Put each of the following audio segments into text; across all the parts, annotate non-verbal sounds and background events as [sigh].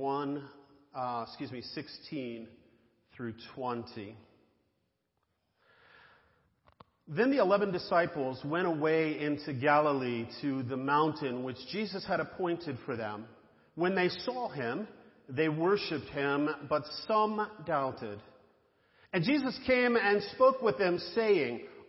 1, uh, excuse me, 16 through 20. Then the eleven disciples went away into Galilee to the mountain which Jesus had appointed for them. When they saw him, they worshipped him, but some doubted. And Jesus came and spoke with them, saying,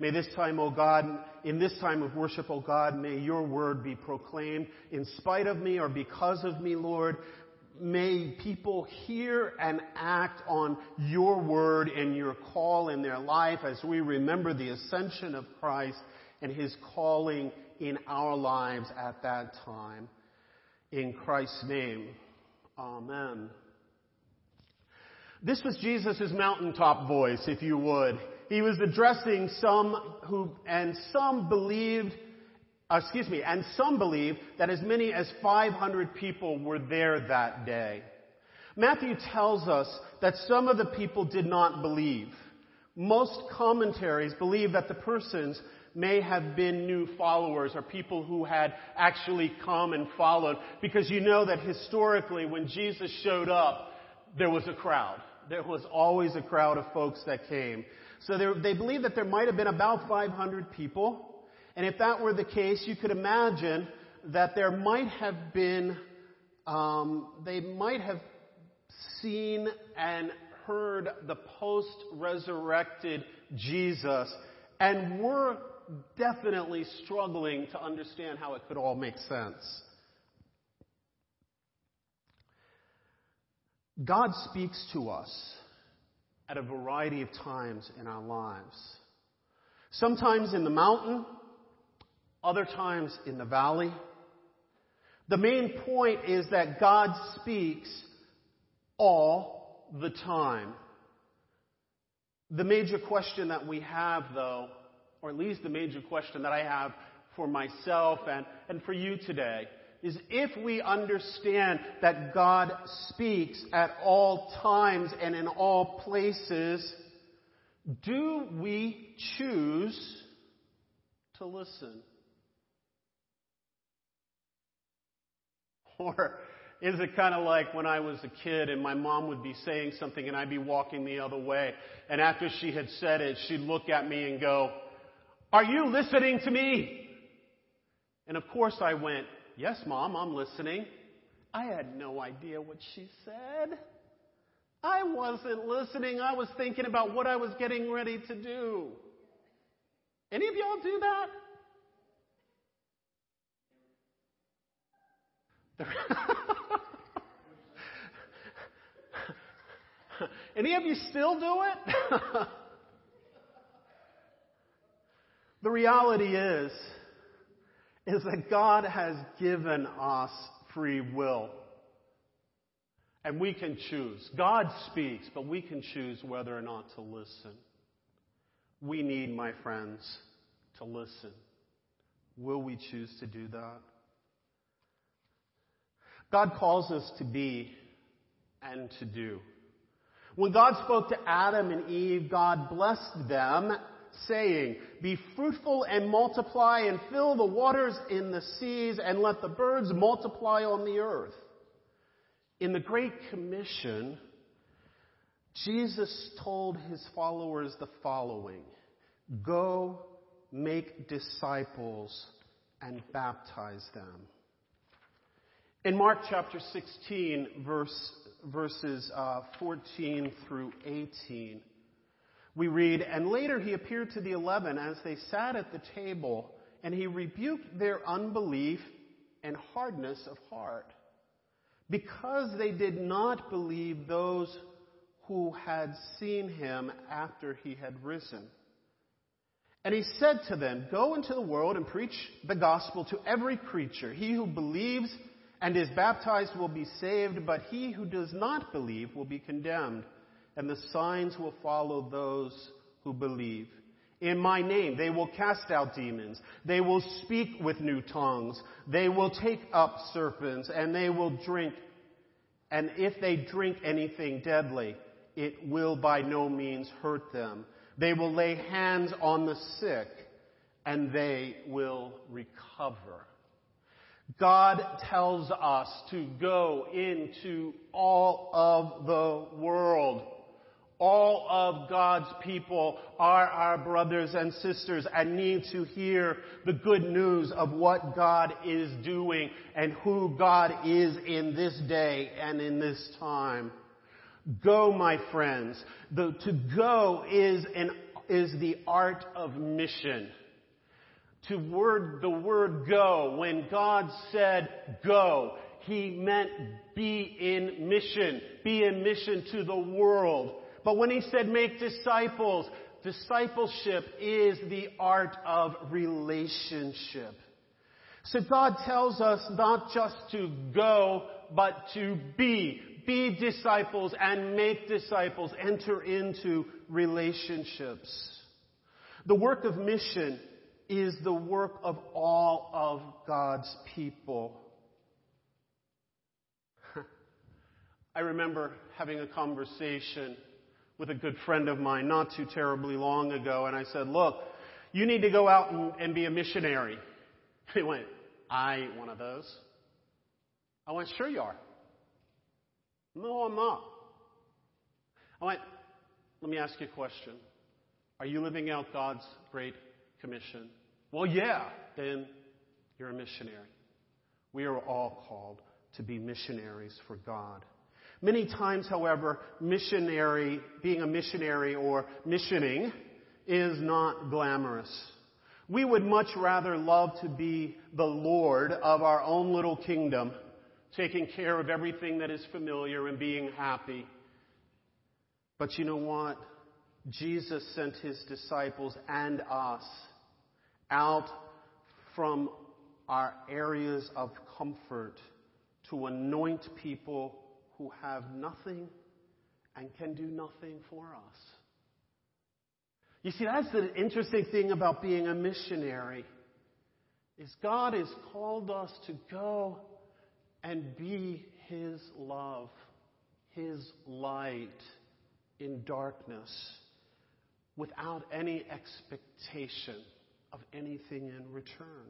May this time, O God, in this time of worship, O God, may your word be proclaimed in spite of me or because of me, Lord. May people hear and act on your word and your call in their life as we remember the ascension of Christ and his calling in our lives at that time. In Christ's name, Amen. This was Jesus' mountaintop voice, if you would. He was addressing some who, and some believed, uh, excuse me, and some believed that as many as 500 people were there that day. Matthew tells us that some of the people did not believe. Most commentaries believe that the persons may have been new followers or people who had actually come and followed because you know that historically when Jesus showed up, there was a crowd there was always a crowd of folks that came. So they believe that there might have been about 500 people. And if that were the case, you could imagine that there might have been, um, they might have seen and heard the post-resurrected Jesus and were definitely struggling to understand how it could all make sense. God speaks to us at a variety of times in our lives. Sometimes in the mountain, other times in the valley. The main point is that God speaks all the time. The major question that we have though, or at least the major question that I have for myself and, and for you today, is if we understand that God speaks at all times and in all places, do we choose to listen? [laughs] Or is it kind of like when I was a kid and my mom would be saying something and I'd be walking the other way and after she had said it, she'd look at me and go, are you listening to me? And of course I went, Yes, Mom, I'm listening. I had no idea what she said. I wasn't listening. I was thinking about what I was getting ready to do. Any of y'all do that? [laughs] Any of you still do it? [laughs] the reality is, is that God has given us free will. And we can choose. God speaks, but we can choose whether or not to listen. We need, my friends, to listen. Will we choose to do that? God calls us to be and to do. When God spoke to Adam and Eve, God blessed them saying, Be fruitful and multiply and fill the waters in the seas and let the birds multiply on the earth. In the Great Commission, Jesus told his followers the following Go make disciples and baptize them. In Mark chapter 16, verse, verses uh, 14 through 18, we read, And later he appeared to the eleven as they sat at the table, and he rebuked their unbelief and hardness of heart, because they did not believe those who had seen him after he had risen. And he said to them, Go into the world and preach the gospel to every creature. He who believes and is baptized will be saved, but he who does not believe will be condemned. And the signs will follow those who believe. In my name, they will cast out demons. They will speak with new tongues. They will take up serpents and they will drink. And if they drink anything deadly, it will by no means hurt them. They will lay hands on the sick and they will recover. God tells us to go into all of the world. All of God's people are our brothers and sisters and need to hear the good news of what God is doing and who God is in this day and in this time. Go, my friends. The, to go is an, is the art of mission to word, the word go. When God said go, He meant be in mission. Be in mission to the world. But when He said make disciples, discipleship is the art of relationship. So God tells us not just to go, but to be. Be disciples and make disciples. Enter into relationships. The work of mission is the work of all of God's people. [laughs] I remember having a conversation with a good friend of mine not too terribly long ago, and I said, Look, you need to go out and, and be a missionary. [laughs] He went, I ain't one of those. I went, Sure you are. No, I'm not. I went, Let me ask you a question. Are you living out God's great commission? Well, yeah, then you're a missionary. We are all called to be missionaries for God. Many times, however, missionary, being a missionary or missioning is not glamorous. We would much rather love to be the Lord of our own little kingdom, taking care of everything that is familiar and being happy. But you know what? Jesus sent his disciples and us out from our areas of comfort to anoint people who have nothing and can do nothing for us. You see, that's the interesting thing about being a missionary is God has called us to go and be His love, His light in darkness without any expectation of anything in return.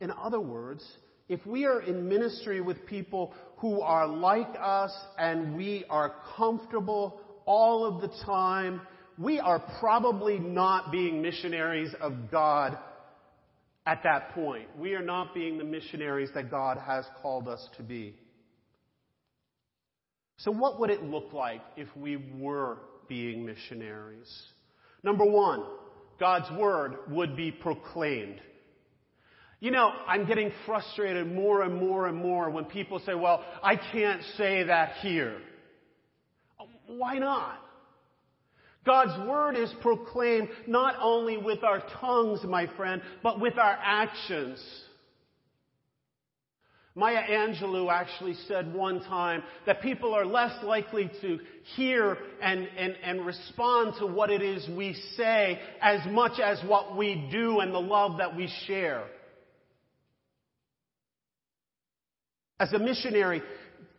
In other words, if we are in ministry with people who are like us and we are comfortable all of the time, we are probably not being missionaries of God at that point. We are not being the missionaries that God has called us to be. So, what would it look like if we were being missionaries? Number one, God's word would be proclaimed. You know, I'm getting frustrated more and more and more when people say, well, I can't say that here. Um, why not? God's word is proclaimed not only with our tongues, my friend, but with our actions. Maya Angelou actually said one time that people are less likely to hear and, and, and respond to what it is we say as much as what we do and the love that we share. As a missionary,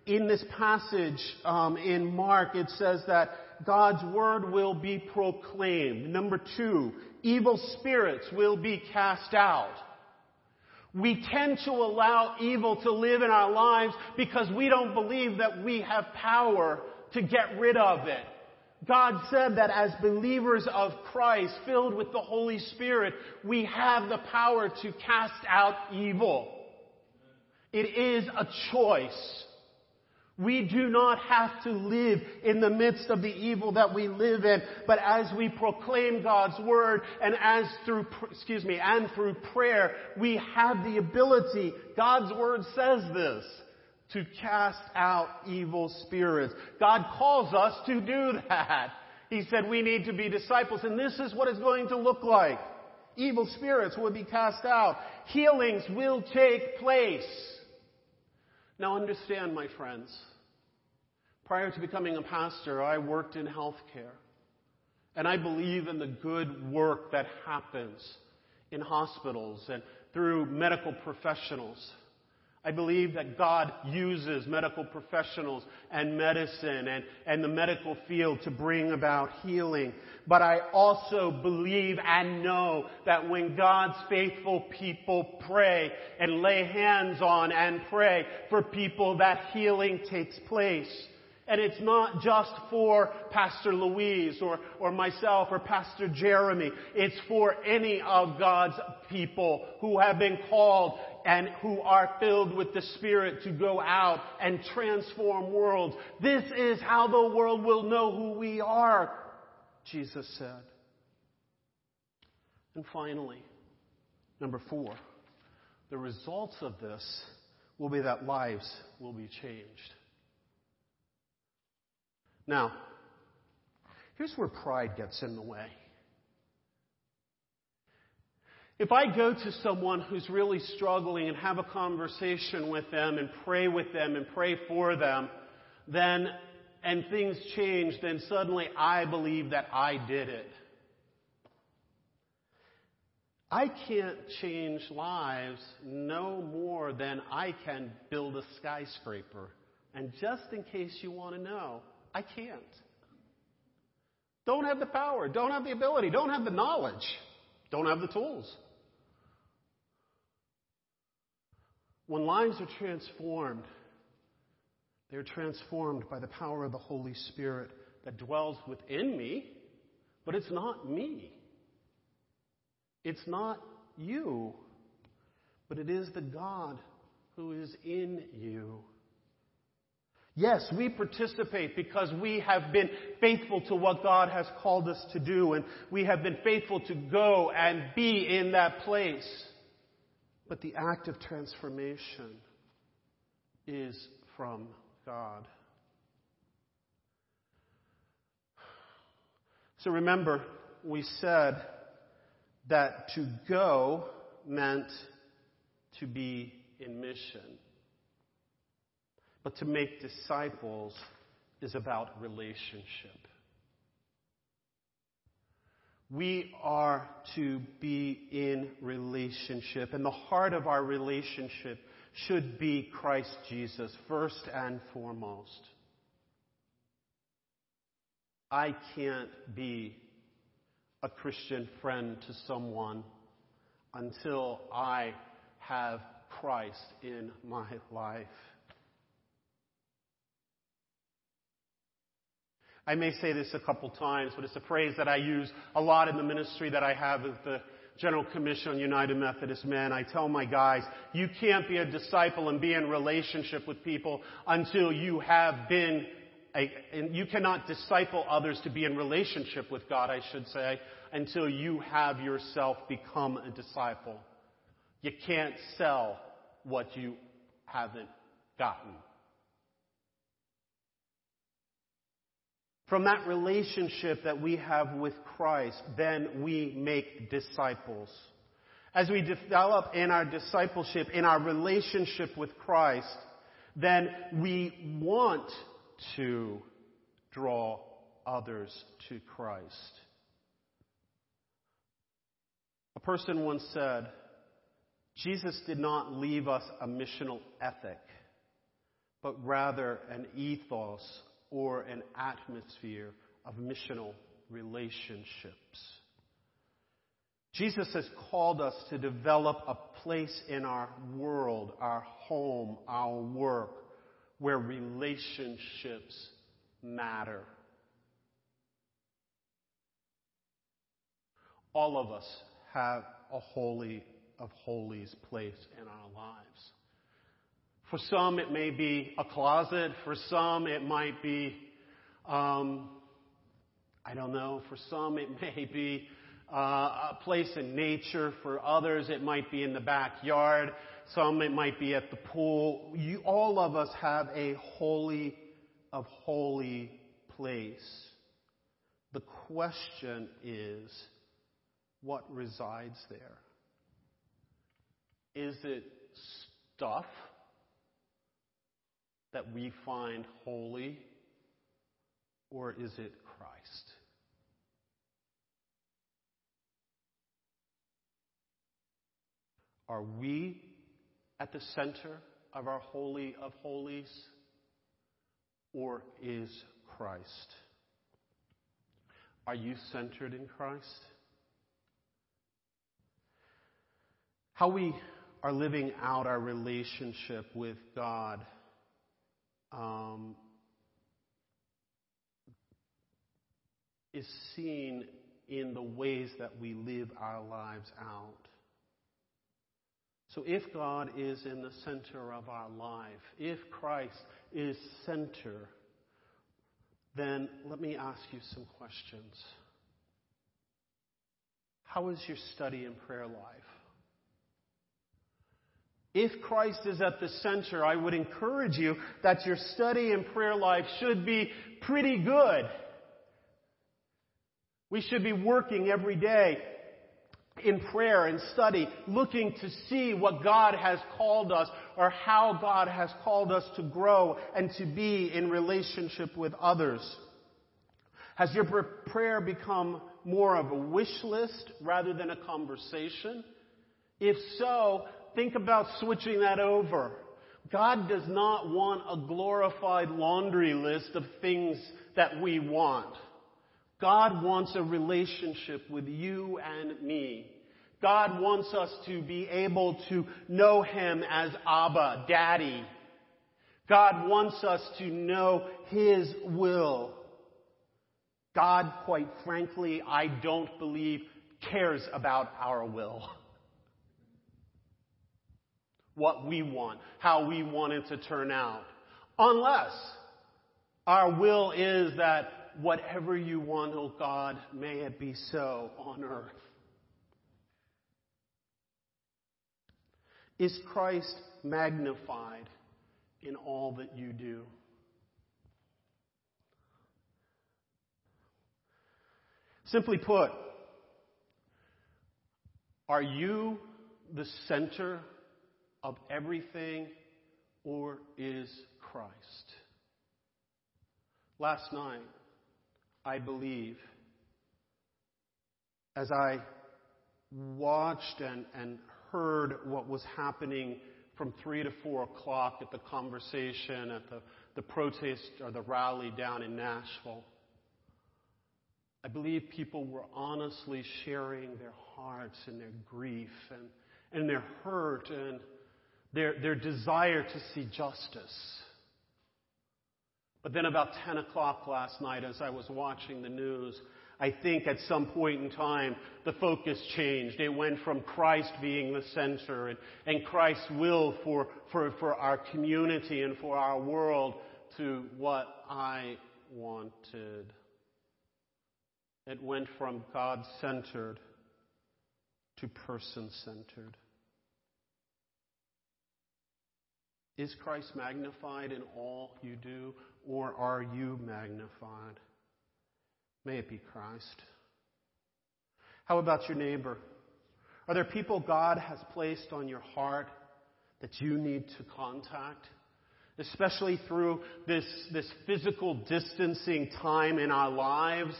in this passage um, in Mark, it says that God's word will be proclaimed. Number two, evil spirits will be cast out. We tend to allow evil to live in our lives because we don't believe that we have power to get rid of it. God said that as believers of Christ, filled with the Holy Spirit, we have the power to cast out evil. It is a choice. We do not have to live in the midst of the evil that we live in, but as we proclaim God's word and as through, excuse me, and through prayer, we have the ability, God's word says this, to cast out evil spirits. God calls us to do that. He said we need to be disciples and this is what it's going to look like. Evil spirits will be cast out. Healings will take place. Now understand, my friends, Prior to becoming a pastor, I worked in healthcare. And I believe in the good work that happens in hospitals and through medical professionals. I believe that God uses medical professionals and medicine and, and the medical field to bring about healing. But I also believe and know that when God's faithful people pray and lay hands on and pray for people, that healing takes place. And it's not just for Pastor Louise or, or myself or Pastor Jeremy. It's for any of God's people who have been called and who are filled with the Spirit to go out and transform worlds. This is how the world will know who we are, Jesus said. And finally, number four, the results of this will be that lives will be changed. Now, here's where pride gets in the way. If I go to someone who's really struggling and have a conversation with them and pray with them and pray for them, then, and things change, then suddenly I believe that I did it. I can't change lives no more than I can build a skyscraper. And just in case you want to know, I can't. Don't have the power, don't have the ability, don't have the knowledge, don't have the tools. When lives are transformed, they're transformed by the power of the Holy Spirit that dwells within me, but it's not me. It's not you, but it is the God who is in you. Yes, we participate because we have been faithful to what God has called us to do and we have been faithful to go and be in that place. But the act of transformation is from God. So remember, we said that to go meant to be in mission. But to make disciples is about relationship. We are to be in relationship, and the heart of our relationship should be Christ Jesus, first and foremost. I can't be a Christian friend to someone until I have Christ in my life. I may say this a couple times, but it's a phrase that I use a lot in the ministry that I have with the General Commission on United Methodist Men. I tell my guys, you can't be a disciple and be in relationship with people until you have been a, and you cannot disciple others to be in relationship with God, I should say, until you have yourself become a disciple. You can't sell what you haven't gotten. From that relationship that we have with Christ, then we make disciples. As we develop in our discipleship, in our relationship with Christ, then we want to draw others to Christ. A person once said, Jesus did not leave us a missional ethic, but rather an ethos or an atmosphere of missional relationships. Jesus has called us to develop a place in our world, our home, our work, where relationships matter. All of us have a holy of holies place in our lives. For some, it may be a closet. For some, it might be, um, I don't know. For some, it [laughs] may be uh, a place in nature. For others, it might be in the backyard. Some, it might be at the pool. You, all of us have a holy of holy place. The question is, what resides there? Is it stuff? That we find holy or is it Christ? Are we at the center of our Holy of Holies, or is Christ? Are you centered in Christ? How we are living out our relationship with God um, is seen in the ways that we live our lives out. So if God is in the center of our life, if Christ is center, then let me ask you some questions. How is your study and prayer life? If Christ is at the center, I would encourage you that your study and prayer life should be pretty good. We should be working every day in prayer and study, looking to see what God has called us or how God has called us to grow and to be in relationship with others. Has your prayer become more of a wish list rather than a conversation? If so, think about switching that over. God does not want a glorified laundry list of things that we want. God wants a relationship with you and me. God wants us to be able to know Him as Abba, Daddy. God wants us to know His will. God, quite frankly, I don't believe cares about our will. What we want, how we want it to turn out. Unless our will is that whatever you want, oh God, may it be so on earth. Is Christ magnified in all that you do? Simply put, are you the center of everything or is Christ? Last night, I believe, as I watched and, and heard what was happening from 3 to 4 o'clock at the conversation, at the, the protest or the rally down in Nashville, I believe people were honestly sharing their hearts and their grief and, and their hurt and their, their desire to see justice. But then about 10 o'clock last night as I was watching the news, I think at some point in time, the focus changed. It went from Christ being the center and, and Christ's will for, for, for our community and for our world to what I wanted. It went from God centered to person centered. Is Christ magnified in all you do? or are you magnified? May it be Christ. How about your neighbor? Are there people God has placed on your heart that you need to contact? Especially through this, this physical distancing time in our lives.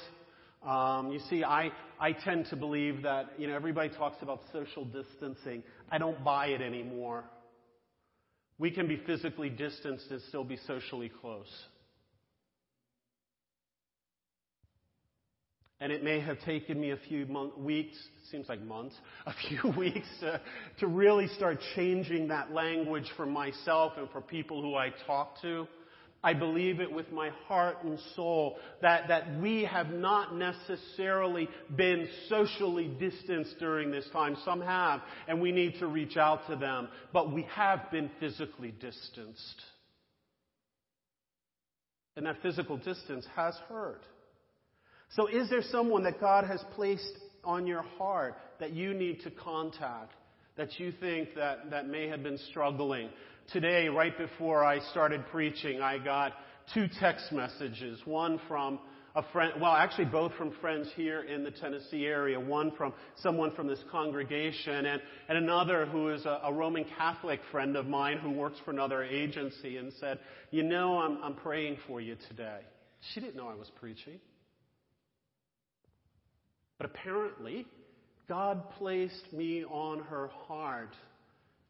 Um, you see, I, I tend to believe that, you know, everybody talks about social distancing. I don't buy it anymore. We can be physically distanced and still be socially close. And it may have taken me a few month, weeks, seems like months, [laughs] a few weeks to, to really start changing that language for myself and for people who I talk to. I believe it with my heart and soul that, that we have not necessarily been socially distanced during this time. Some have, and we need to reach out to them, but we have been physically distanced. And that physical distance has hurt. So is there someone that God has placed on your heart that you need to contact, that you think that, that may have been struggling? Today, right before I started preaching, I got two text messages. One from a friend, well, actually both from friends here in the Tennessee area. One from someone from this congregation and, and another who is a, a Roman Catholic friend of mine who works for another agency and said, you know, I'm, I'm praying for you today. She didn't know I was preaching. But apparently, God placed me on her heart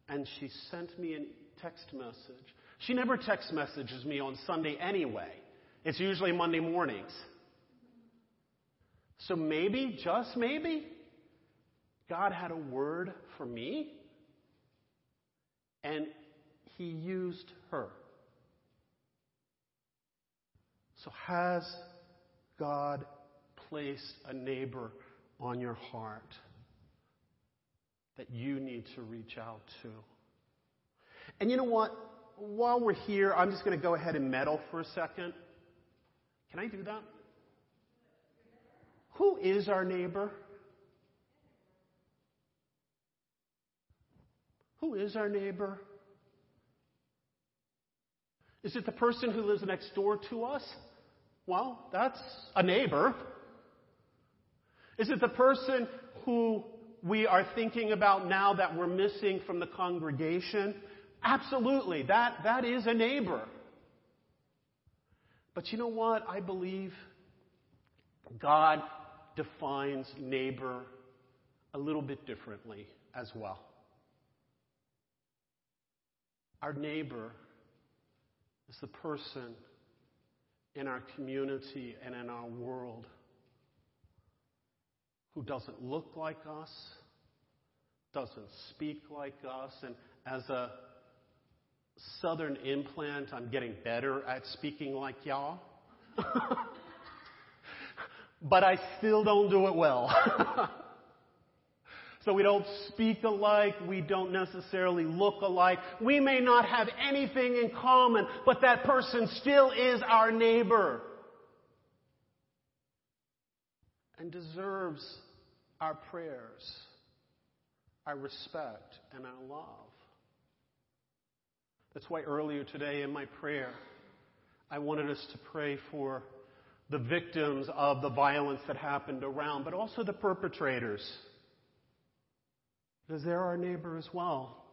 and she sent me a text message. She never text messages me on Sunday anyway. It's usually Monday mornings. So maybe, just maybe, God had a word for me and he used her. So has God placed a neighbor on your heart that you need to reach out to? And you know what? While we're here, I'm just going to go ahead and meddle for a second. Can I do that? Who is our neighbor? Who is our neighbor? Is it the person who lives next door to us? Well, that's a neighbor. Is it the person who we are thinking about now that we're missing from the congregation? Absolutely. That, that is a neighbor. But you know what? I believe God defines neighbor a little bit differently as well. Our neighbor is the person in our community and in our world who doesn't look like us, doesn't speak like us, and as a southern implant, I'm getting better at speaking like y'all. [laughs] but I still don't do it well. [laughs] so we don't speak alike, we don't necessarily look alike. We may not have anything in common, but that person still is our neighbor and deserves our prayers, our respect, and our love. That's why earlier today in my prayer, I wanted us to pray for the victims of the violence that happened around, but also the perpetrators. Because they're our neighbor as well.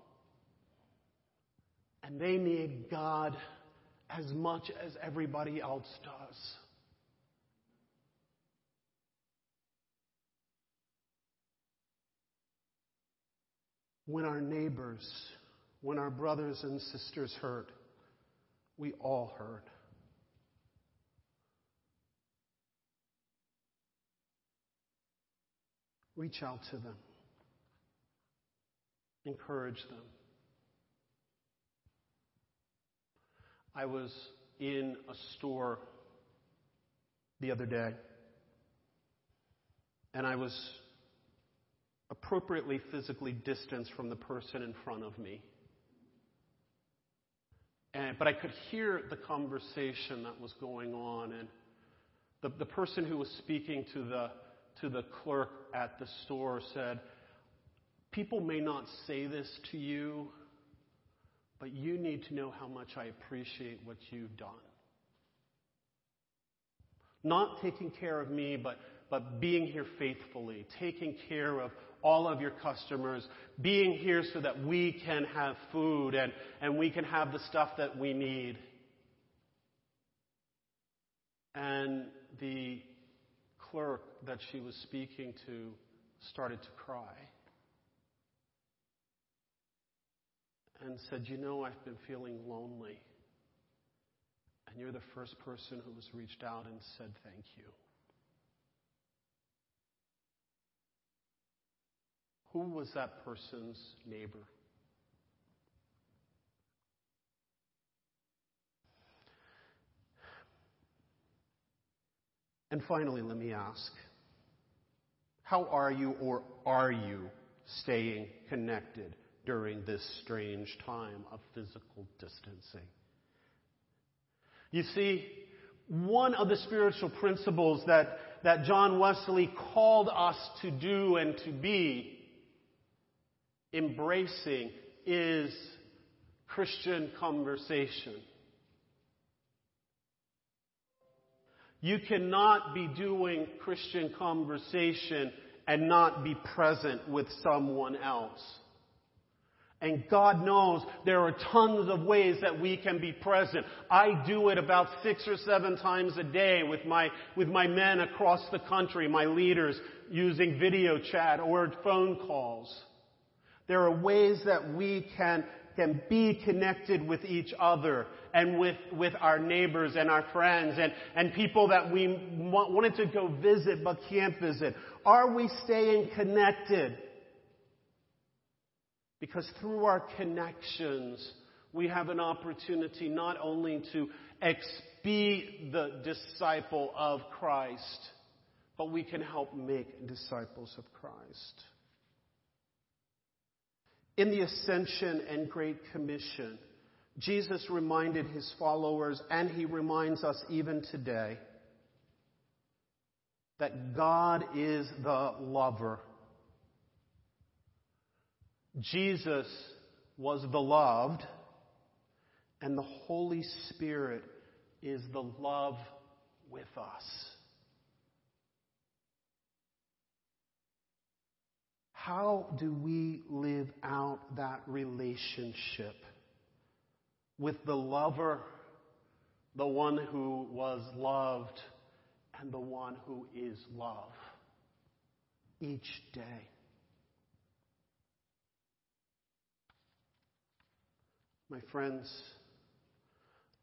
And they need God as much as everybody else does. When our neighbors, when our brothers and sisters hurt, we all hurt. Reach out to them. Encourage them. I was in a store the other day, and I was appropriately physically distanced from the person in front of me. And, but I could hear the conversation that was going on, and the, the person who was speaking to the to the clerk at the store said, People may not say this to you, but you need to know how much I appreciate what you've done. Not taking care of me, but, but being here faithfully, taking care of all of your customers, being here so that we can have food and, and we can have the stuff that we need. And the clerk that she was speaking to started to cry and said, You know, I've been feeling lonely. And you're the first person who has reached out and said thank you. Who was that person's neighbor? And finally, let me ask how are you or are you staying connected during this strange time of physical distancing? You see, one of the spiritual principles that, that John Wesley called us to do and to be embracing is Christian conversation. You cannot be doing Christian conversation and not be present with someone else. And God knows there are tons of ways that we can be present. I do it about six or seven times a day with my, with my men across the country, my leaders, using video chat or phone calls. There are ways that we can, can be connected with each other and with, with our neighbors and our friends and, and people that we want, wanted to go visit but can't visit. Are we staying connected? Because through our connections, we have an opportunity not only to be the disciple of Christ, but we can help make disciples of Christ. In the Ascension and Great Commission, Jesus reminded his followers, and he reminds us even today, that God is the lover Jesus was the loved, and the Holy Spirit is the love with us. How do we live out that relationship with the lover, the one who was loved, and the one who is love each day? My friends,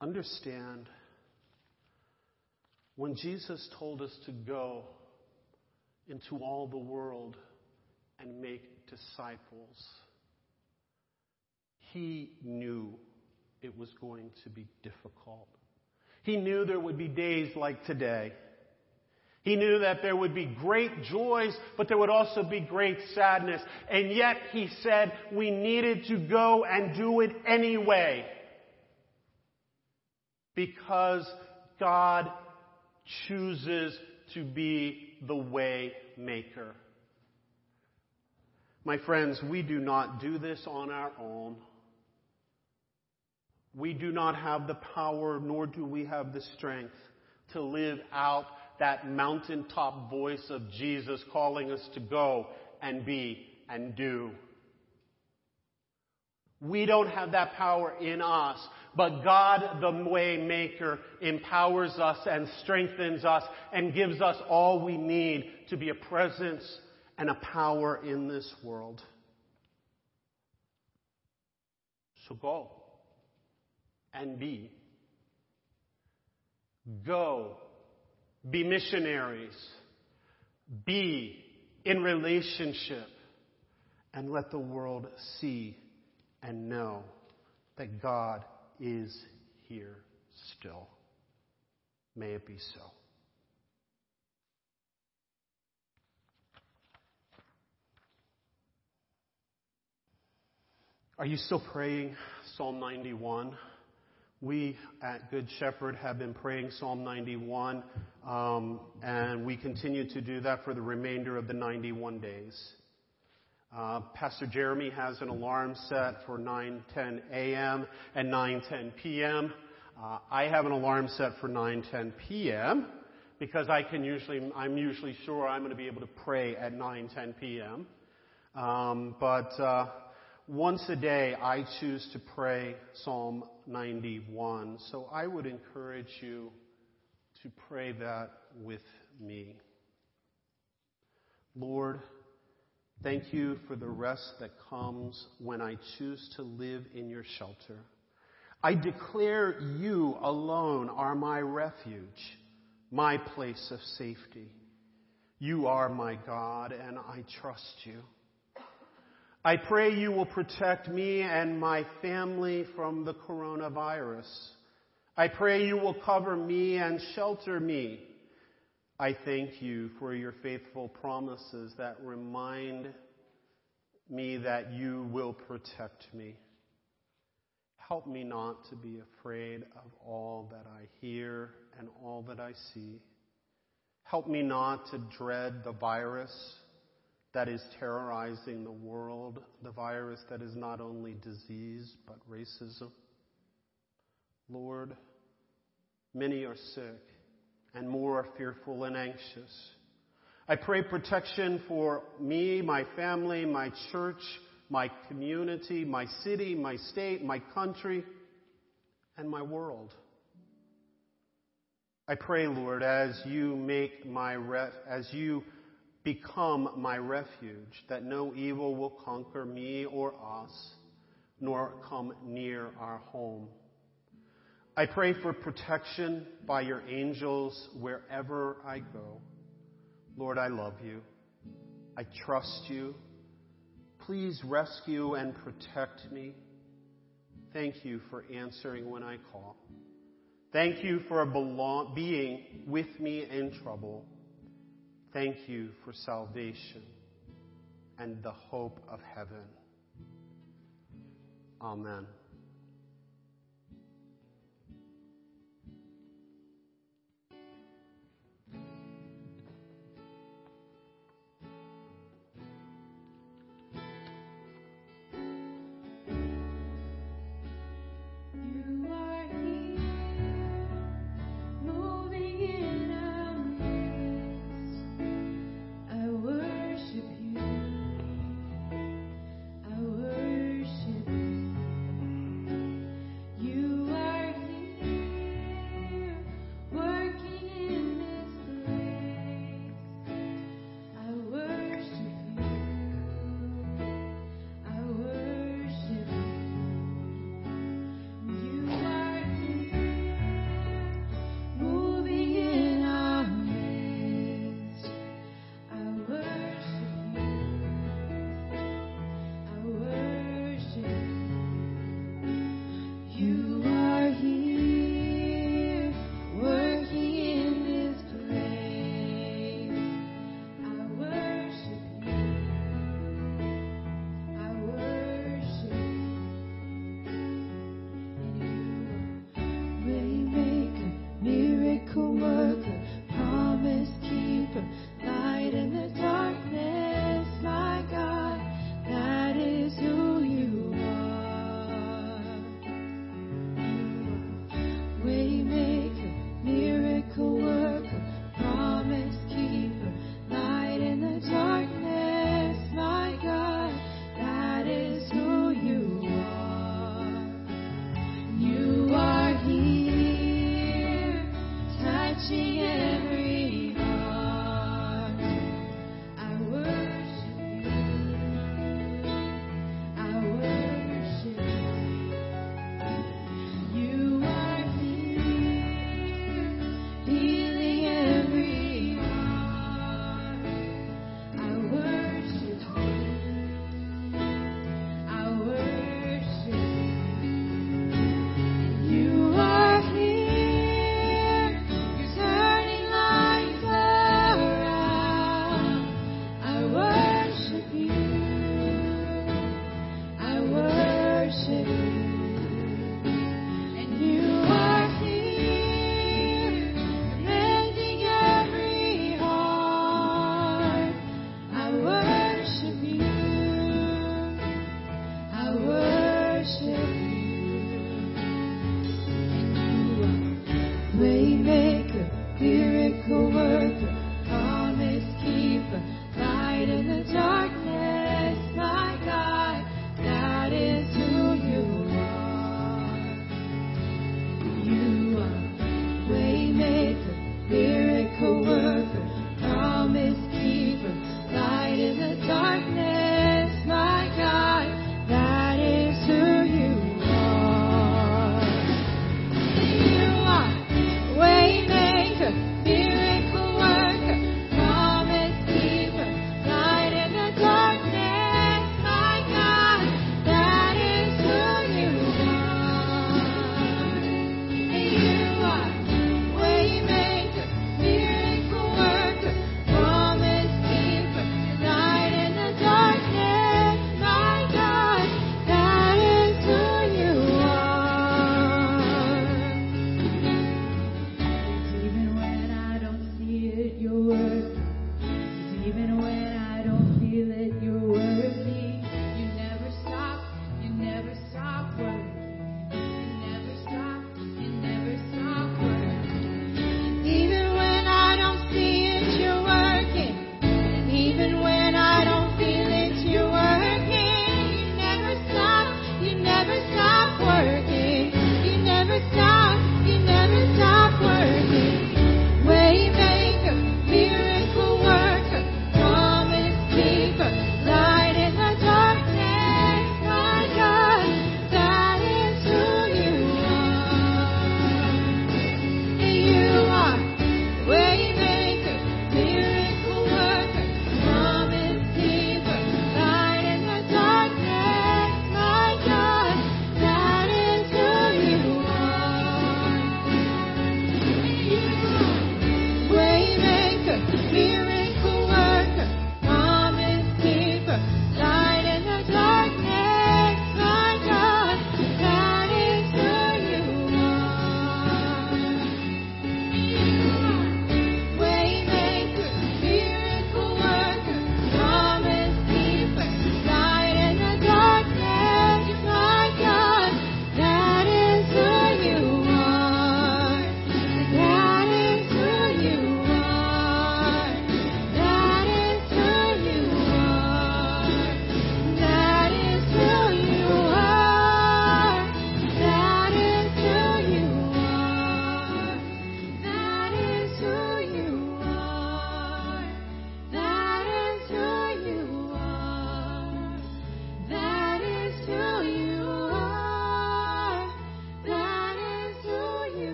understand when Jesus told us to go into all the world and make disciples, he knew it was going to be difficult. He knew there would be days like today he knew that there would be great joys, but there would also be great sadness. And yet he said we needed to go and do it anyway. Because God chooses to be the way maker. My friends, we do not do this on our own. We do not have the power, nor do we have the strength to live out that mountaintop voice of Jesus calling us to go and be and do. We don't have that power in us, but God, the way maker, empowers us and strengthens us and gives us all we need to be a presence and a power in this world. So go and be. Go be missionaries. Be in relationship. And let the world see and know that God is here still. May it be so. Are you still praying Psalm 91? We at Good Shepherd have been praying Psalm 91, um, and we continue to do that for the remainder of the 91 days. Uh, Pastor Jeremy has an alarm set for 9:10 a.m. and 9:10 p.m. Uh, I have an alarm set for 9:10 p.m. because I can usually, I'm usually sure I'm going to be able to pray at 9:10 p.m. Um, but uh, once a day, I choose to pray Psalm 91. So I would encourage you to pray that with me. Lord, thank you for the rest that comes when I choose to live in your shelter. I declare you alone are my refuge, my place of safety. You are my God, and I trust you. I pray you will protect me and my family from the coronavirus. I pray you will cover me and shelter me. I thank you for your faithful promises that remind me that you will protect me. Help me not to be afraid of all that I hear and all that I see. Help me not to dread the virus that is terrorizing the world, the virus that is not only disease but racism. Lord, many are sick and more are fearful and anxious. I pray protection for me, my family, my church, my community, my city, my state, my country, and my world. I pray, Lord, as you make my ref, as you become my refuge, that no evil will conquer me or us, nor come near our home. I pray for protection by your angels wherever I go. Lord, I love you. I trust you. Please rescue and protect me. Thank you for answering when I call. Thank you for belong- being with me in trouble. Thank you for salvation and the hope of heaven. Amen.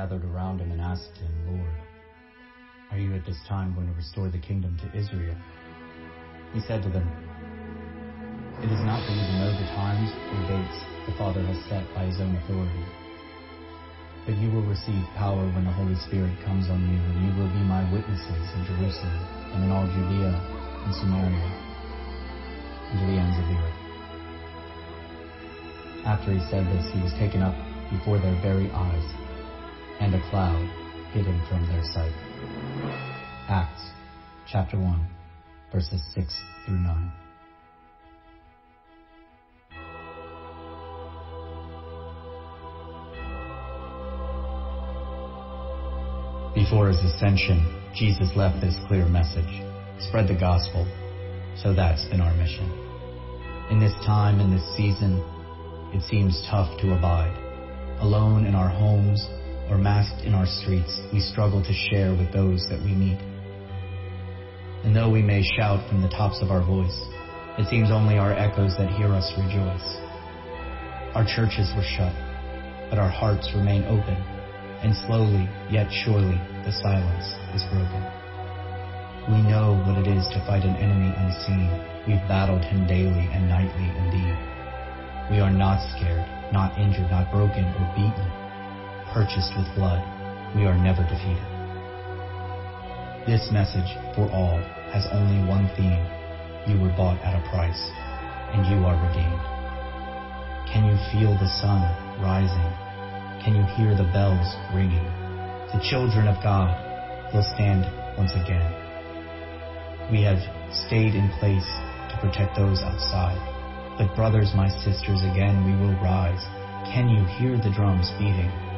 Gathered around him and asked him, Lord, are you at this time going to restore the kingdom to Israel? He said to them, It is not for you to know the times or dates the Father has set by his own authority. But you will receive power when the Holy Spirit comes on you, and you will be my witnesses in Jerusalem and in all Judea and Samaria and to the ends of the earth. After he said this, he was taken up before their very eyes, and a cloud hid him from their sight. Acts chapter 1, verses 6 through 9. Before his ascension, Jesus left this clear message spread the gospel. So that's been our mission. In this time, in this season, it seems tough to abide. Alone in our homes or masked in our streets, we struggle to share with those that we meet. And though we may shout from the tops of our voice, it seems only our echoes that hear us rejoice. Our churches were shut, but our hearts remain open, and slowly, yet surely, the silence is broken. We know what it is to fight an enemy unseen. We've battled him daily and nightly indeed. We are not scared, not injured, not broken or beaten. Purchased with blood, we are never defeated. This message for all has only one theme. You were bought at a price, and you are redeemed. Can you feel the sun rising? Can you hear the bells ringing? The children of God will stand once again. We have stayed in place to protect those outside. But brothers, my sisters, again we will rise. Can you hear the drums beating?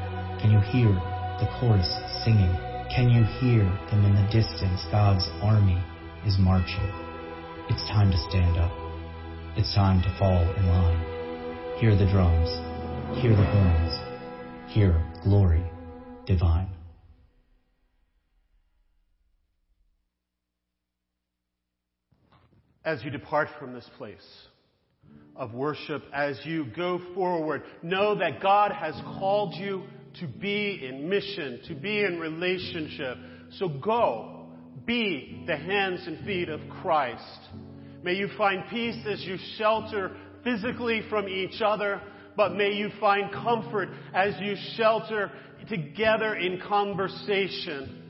Can you hear the chorus singing? Can you hear them in the distance? God's army is marching. It's time to stand up. It's time to fall in line. Hear the drums. Hear the horns. Hear glory divine. As you depart from this place, of worship as you go forward. Know that God has called you to be in mission, to be in relationship. So go, be the hands and feet of Christ. May you find peace as you shelter physically from each other, but may you find comfort as you shelter together in conversation.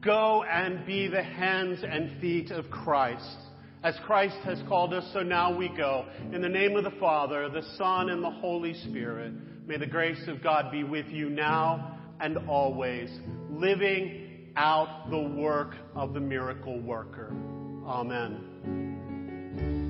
Go and be the hands and feet of Christ. As Christ has called us, so now we go. In the name of the Father, the Son, and the Holy Spirit, may the grace of God be with you now and always, living out the work of the miracle worker. Amen.